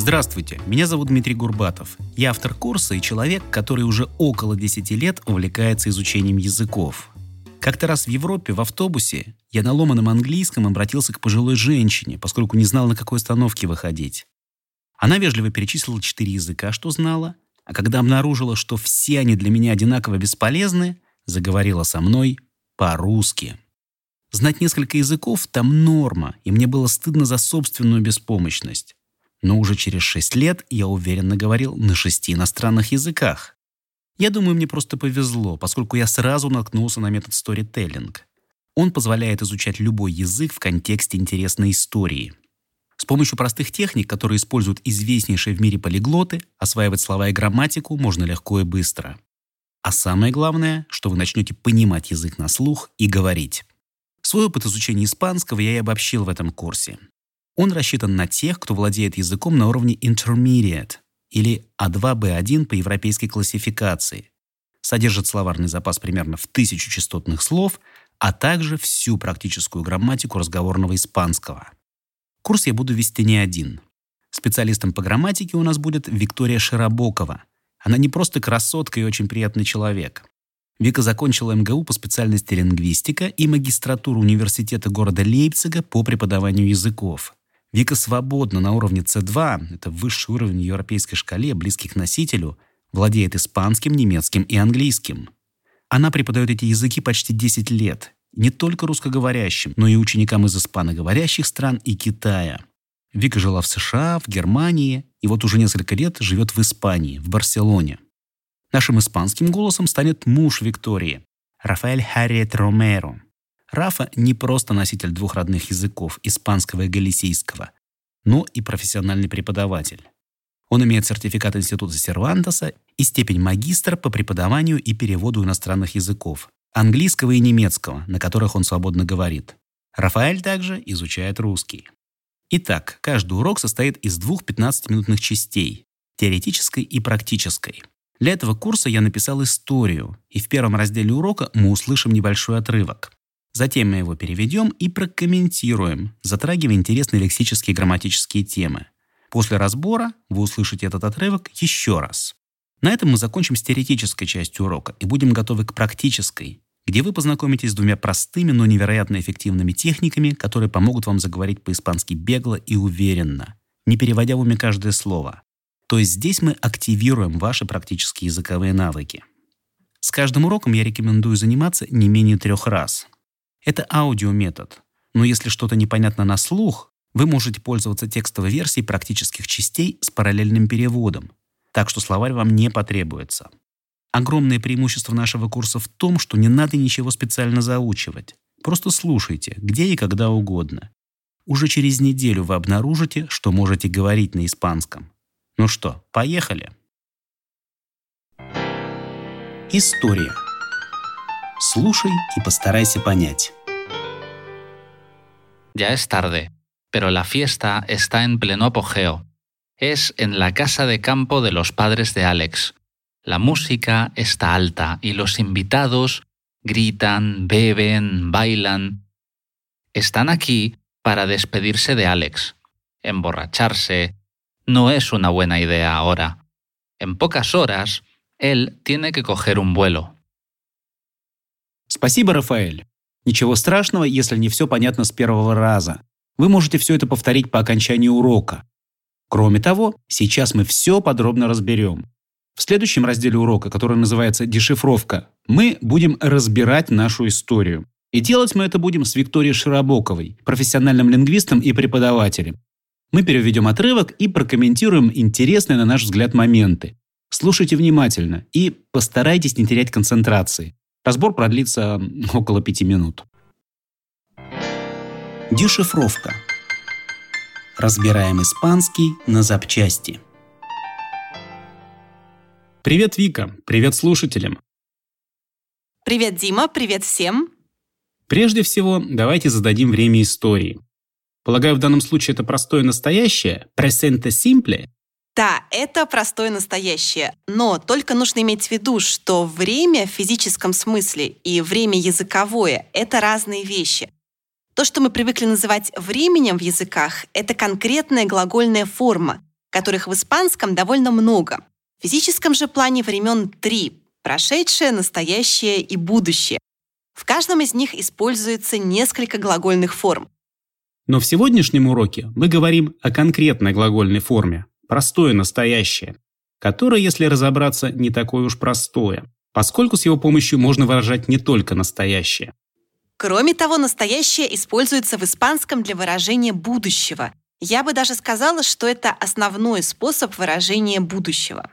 Здравствуйте, меня зовут Дмитрий Гурбатов. Я автор курса и человек, который уже около 10 лет увлекается изучением языков. Как-то раз в Европе в автобусе я на ломаном английском обратился к пожилой женщине, поскольку не знал, на какой остановке выходить. Она вежливо перечислила четыре языка, что знала, а когда обнаружила, что все они для меня одинаково бесполезны, заговорила со мной по-русски. Знать несколько языков там норма, и мне было стыдно за собственную беспомощность. Но уже через шесть лет я уверенно говорил на шести иностранных языках. Я думаю, мне просто повезло, поскольку я сразу наткнулся на метод сторителлинг. Он позволяет изучать любой язык в контексте интересной истории. С помощью простых техник, которые используют известнейшие в мире полиглоты, осваивать слова и грамматику можно легко и быстро. А самое главное, что вы начнете понимать язык на слух и говорить. Свой опыт изучения испанского я и обобщил в этом курсе. Он рассчитан на тех, кто владеет языком на уровне intermediate или А2-Б1 по европейской классификации. Содержит словарный запас примерно в тысячу частотных слов, а также всю практическую грамматику разговорного испанского. Курс я буду вести не один. Специалистом по грамматике у нас будет Виктория Широбокова. Она не просто красотка и очень приятный человек. Вика закончила МГУ по специальности лингвистика и магистратуру университета города Лейпцига по преподаванию языков. Вика свободно на уровне C2, это высший уровень европейской шкале, близкий к носителю, владеет испанским, немецким и английским. Она преподает эти языки почти 10 лет, не только русскоговорящим, но и ученикам из испаноговорящих стран и Китая. Вика жила в США, в Германии и вот уже несколько лет живет в Испании, в Барселоне. Нашим испанским голосом станет муж Виктории, Рафаэль Харриет Ромеро. Рафа не просто носитель двух родных языков, испанского и галисийского, но и профессиональный преподаватель. Он имеет сертификат Института Сервантеса и степень магистра по преподаванию и переводу иностранных языков, английского и немецкого, на которых он свободно говорит. Рафаэль также изучает русский. Итак, каждый урок состоит из двух 15-минутных частей – теоретической и практической. Для этого курса я написал историю, и в первом разделе урока мы услышим небольшой отрывок. Затем мы его переведем и прокомментируем, затрагивая интересные лексические и грамматические темы. После разбора вы услышите этот отрывок еще раз. На этом мы закончим с теоретической частью урока и будем готовы к практической, где вы познакомитесь с двумя простыми, но невероятно эффективными техниками, которые помогут вам заговорить по-испански бегло и уверенно, не переводя в уме каждое слово. То есть здесь мы активируем ваши практические языковые навыки. С каждым уроком я рекомендую заниматься не менее трех раз. Это аудиометод, но если что-то непонятно на слух, вы можете пользоваться текстовой версией практических частей с параллельным переводом, так что словарь вам не потребуется. Огромное преимущество нашего курса в том, что не надо ничего специально заучивать. Просто слушайте, где и когда угодно. Уже через неделю вы обнаружите, что можете говорить на испанском. Ну что, поехали? История. Слушай и постарайся понять. Ya es tarde, pero la fiesta está en pleno apogeo. Es en la casa de campo de los padres de Alex. La música está alta y los invitados gritan, beben, bailan. Están aquí para despedirse de Alex, emborracharse, no es una buena idea ahora. En pocas horas, él tiene que coger un vuelo. Спасибо, Рафаэль. Ничего страшного, если не все понятно с первого раза. Вы можете все это повторить по окончании урока. Кроме того, сейчас мы все подробно разберем. В следующем разделе урока, который называется «Дешифровка», мы будем разбирать нашу историю. И делать мы это будем с Викторией Широбоковой, профессиональным лингвистом и преподавателем. Мы переведем отрывок и прокомментируем интересные, на наш взгляд, моменты. Слушайте внимательно и постарайтесь не терять концентрации. Разбор продлится около пяти минут. Дешифровка. Разбираем испанский на запчасти. Привет, Вика. Привет слушателям. Привет, Дима. Привет всем. Прежде всего, давайте зададим время истории. Полагаю, в данном случае это простое настоящее, presente simple. Да, это простое настоящее, но только нужно иметь в виду, что время в физическом смысле и время языковое — это разные вещи. То, что мы привыкли называть временем в языках, это конкретная глагольная форма, которых в испанском довольно много. В физическом же плане времен три – прошедшее, настоящее и будущее. В каждом из них используется несколько глагольных форм. Но в сегодняшнем уроке мы говорим о конкретной глагольной форме – простое настоящее, которое, если разобраться, не такое уж простое, поскольку с его помощью можно выражать не только настоящее. Кроме того, настоящее используется в испанском для выражения будущего. Я бы даже сказала, что это основной способ выражения будущего.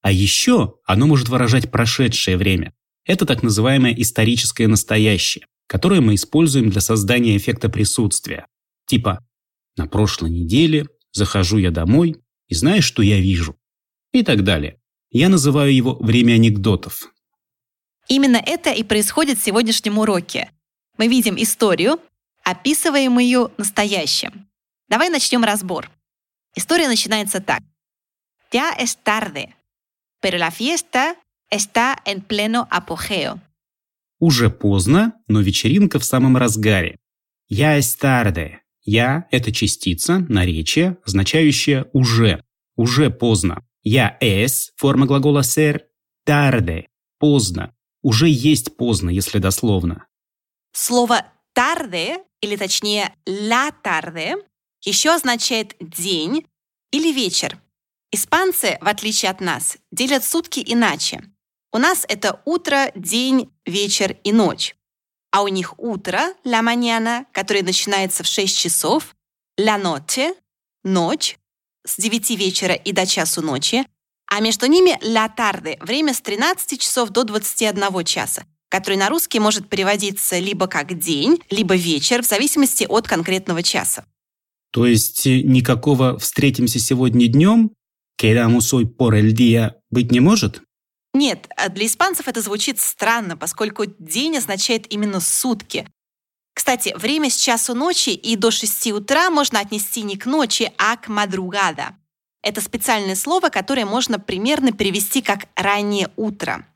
А еще оно может выражать прошедшее время. Это так называемое историческое настоящее, которое мы используем для создания эффекта присутствия. Типа «на прошлой неделе захожу я домой и знаешь, что я вижу?» и так далее. Я называю его «время анекдотов». Именно это и происходит в сегодняшнем уроке. Мы видим историю, описываем ее настоящим. Давай начнем разбор. История начинается так. Ya es tarde, pero la fiesta está en pleno apogeo. Уже поздно, но вечеринка в самом разгаре. Я es tarde. Я – это частица, наречие, означающее «уже». Уже поздно. Я es – форма глагола ser, tarde – поздно уже есть поздно, если дословно. Слово «tarde», или точнее «la tarde», еще означает «день» или «вечер». Испанцы, в отличие от нас, делят сутки иначе. У нас это утро, день, вечер и ночь. А у них утро, la mañana, которое начинается в 6 часов, la noche, ночь, с 9 вечера и до часу ночи, а между ними «la tarde» – время с 13 часов до 21 часа, который на русский может переводиться либо как день, либо вечер, в зависимости от конкретного часа. То есть э, никакого «встретимся сегодня днем» «quedamos hoy por el día» быть не может? Нет, а для испанцев это звучит странно, поскольку день означает именно сутки. Кстати, время с часу ночи и до 6 утра можно отнести не к ночи, а к madrugada. Это специальное слово, которое можно примерно перевести как «раннее утро».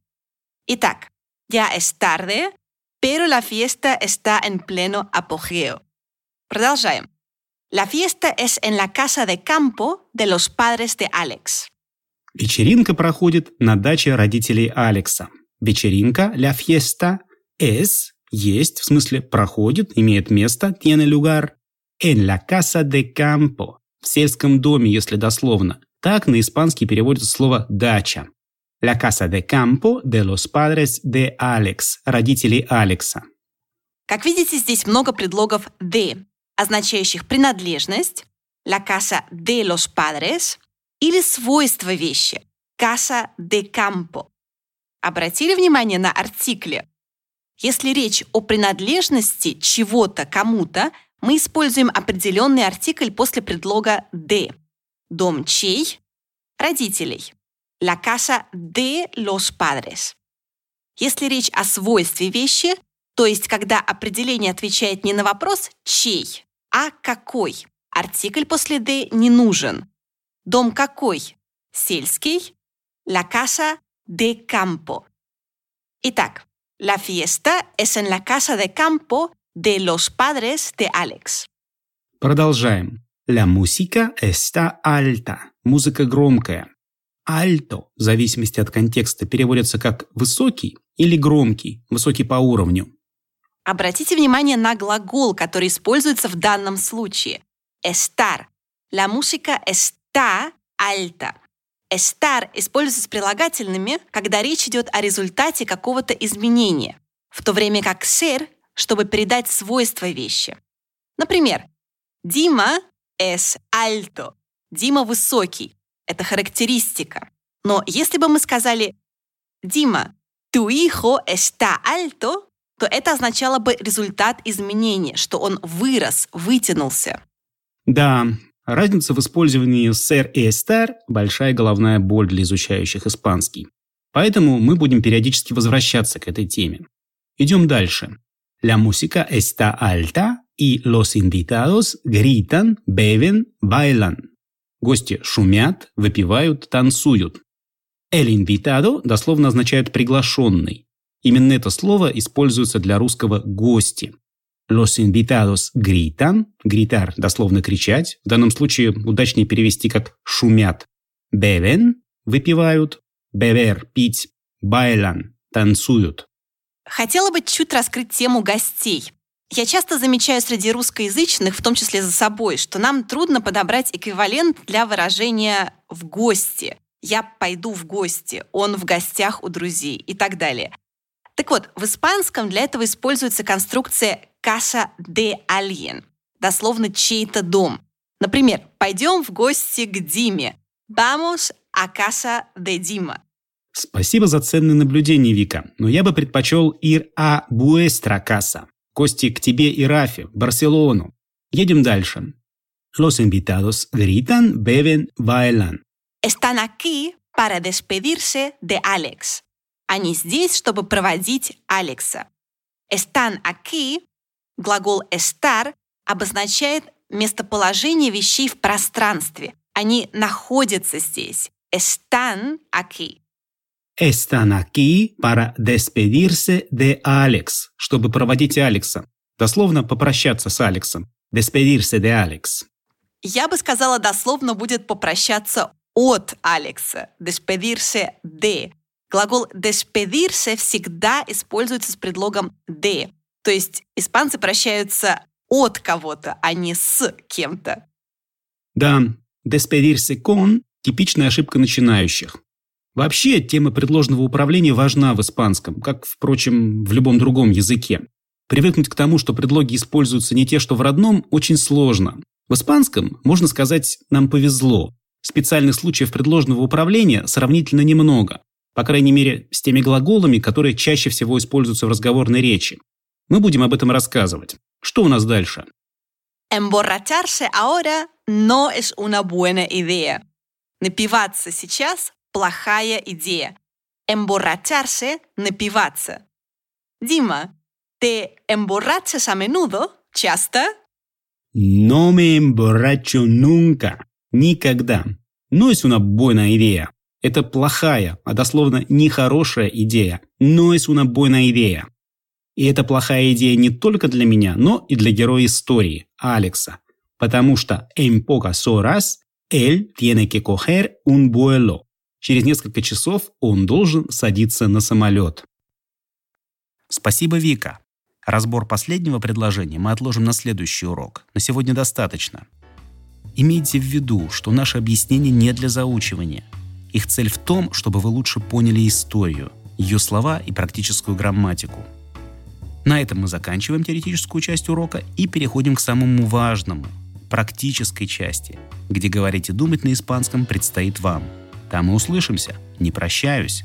Итак, ya es tarde, pero la fiesta está en pleno apogeo. Продолжаем. La fiesta es en la casa de campo de los padres de Alex. Вечеринка проходит на даче родителей Алекса. Вечеринка, la fiesta, es, есть, в смысле проходит, имеет место, tiene lugar, en la casa de campo, в сельском доме, если дословно. Так на испанский переводится слово «дача». La casa de campo de los padres de Alex, родителей Алекса. Как видите, здесь много предлогов «de», означающих принадлежность, la casa de los padres, или свойства вещи, casa de campo. Обратили внимание на артикли? Если речь о принадлежности чего-то кому-то, мы используем определенный артикль после предлога «de». Дом чей? Родителей. La casa de los padres. Если речь о свойстве вещи, то есть когда определение отвечает не на вопрос «чей», а «какой», артикль после «de» не нужен. Дом какой? Сельский. La casa de campo. Итак, la fiesta es en la casa de campo de los padres de Alex. Продолжаем. La música está alta. Музыка громкая. Alto, в зависимости от контекста, переводится как «высокий» или «громкий», «высокий по уровню». Обратите внимание на глагол, который используется в данном случае. Estar. La música está alta. Estar используется с прилагательными, когда речь идет о результате какого-то изменения, в то время как ser чтобы передать свойства вещи. Например, Дима es alto. Дима высокий. Это характеристика. Но если бы мы сказали Дима, tu hijo está alto, то это означало бы результат изменения, что он вырос, вытянулся. Да, разница в использовании ser и estar – большая головная боль для изучающих испанский. Поэтому мы будем периодически возвращаться к этой теме. Идем дальше. La música está alta y los invitados gritan, beben, bailan. Гости шумят, выпивают, танцуют. El invitado дословно означает «приглашенный». Именно это слово используется для русского «гости». Los invitados gritan. Gritar – дословно кричать. В данном случае удачнее перевести как «шумят». Beben – выпивают. Beber – пить. Bailan – танцуют. Хотела бы чуть раскрыть тему гостей. Я часто замечаю среди русскоязычных, в том числе за собой, что нам трудно подобрать эквивалент для выражения «в гости». Я пойду в гости, он в гостях у друзей и так далее. Так вот, в испанском для этого используется конструкция casa de alguien, дословно чей-то дом. Например, пойдем в гости к Диме. Vamos a casa de Dima. Спасибо за ценное наблюдение, Вика, но я бы предпочел ir a vuestra casa. Кости к тебе и Рафе, в Барселону. Едем дальше. Los invitados gritan, beben, bailan. Están aquí para despedirse de Alex. Они здесь, чтобы проводить Алекса. Están aquí, глагол estar, обозначает местоположение вещей в пространстве. Они находятся здесь. Están aquí. Están aquí para despedirse de Alex, чтобы проводить Алекса. Дословно попрощаться с Алексом. Despedirse de Alex. Я бы сказала, дословно будет попрощаться от Алекса. Despedirse de. Глагол despedirse всегда используется с предлогом de. То есть испанцы прощаются от кого-то, а не с кем-то. Да, despedirse con – типичная ошибка начинающих. Вообще, тема предложенного управления важна в испанском, как, впрочем, в любом другом языке. Привыкнуть к тому, что предлоги используются не те, что в родном, очень сложно. В испанском, можно сказать, нам повезло. Специальных случаев предложенного управления сравнительно немного. По крайней мере, с теми глаголами, которые чаще всего используются в разговорной речи. Мы будем об этом рассказывать. Что у нас дальше? Emborracharse ahora no es una buena idea. Напиваться сейчас – плохая идея. Emborracharse – напиваться. Дима, ¿te emborrachas a menudo? Часто? No me emborracho nunca. Никогда. No es una buena idea. Это плохая, а дословно нехорошая идея. No es una buena idea. И это плохая идея не только для меня, но и для героя истории, Алекса. Потому что en pocas horas él tiene que coger un vuelo. Через несколько часов он должен садиться на самолет. Спасибо, Вика. Разбор последнего предложения мы отложим на следующий урок. На сегодня достаточно. Имейте в виду, что наши объяснения не для заучивания. Их цель в том, чтобы вы лучше поняли историю, ее слова и практическую грамматику. На этом мы заканчиваем теоретическую часть урока и переходим к самому важному – практической части, где говорить и думать на испанском предстоит вам. Там мы услышимся. Не прощаюсь.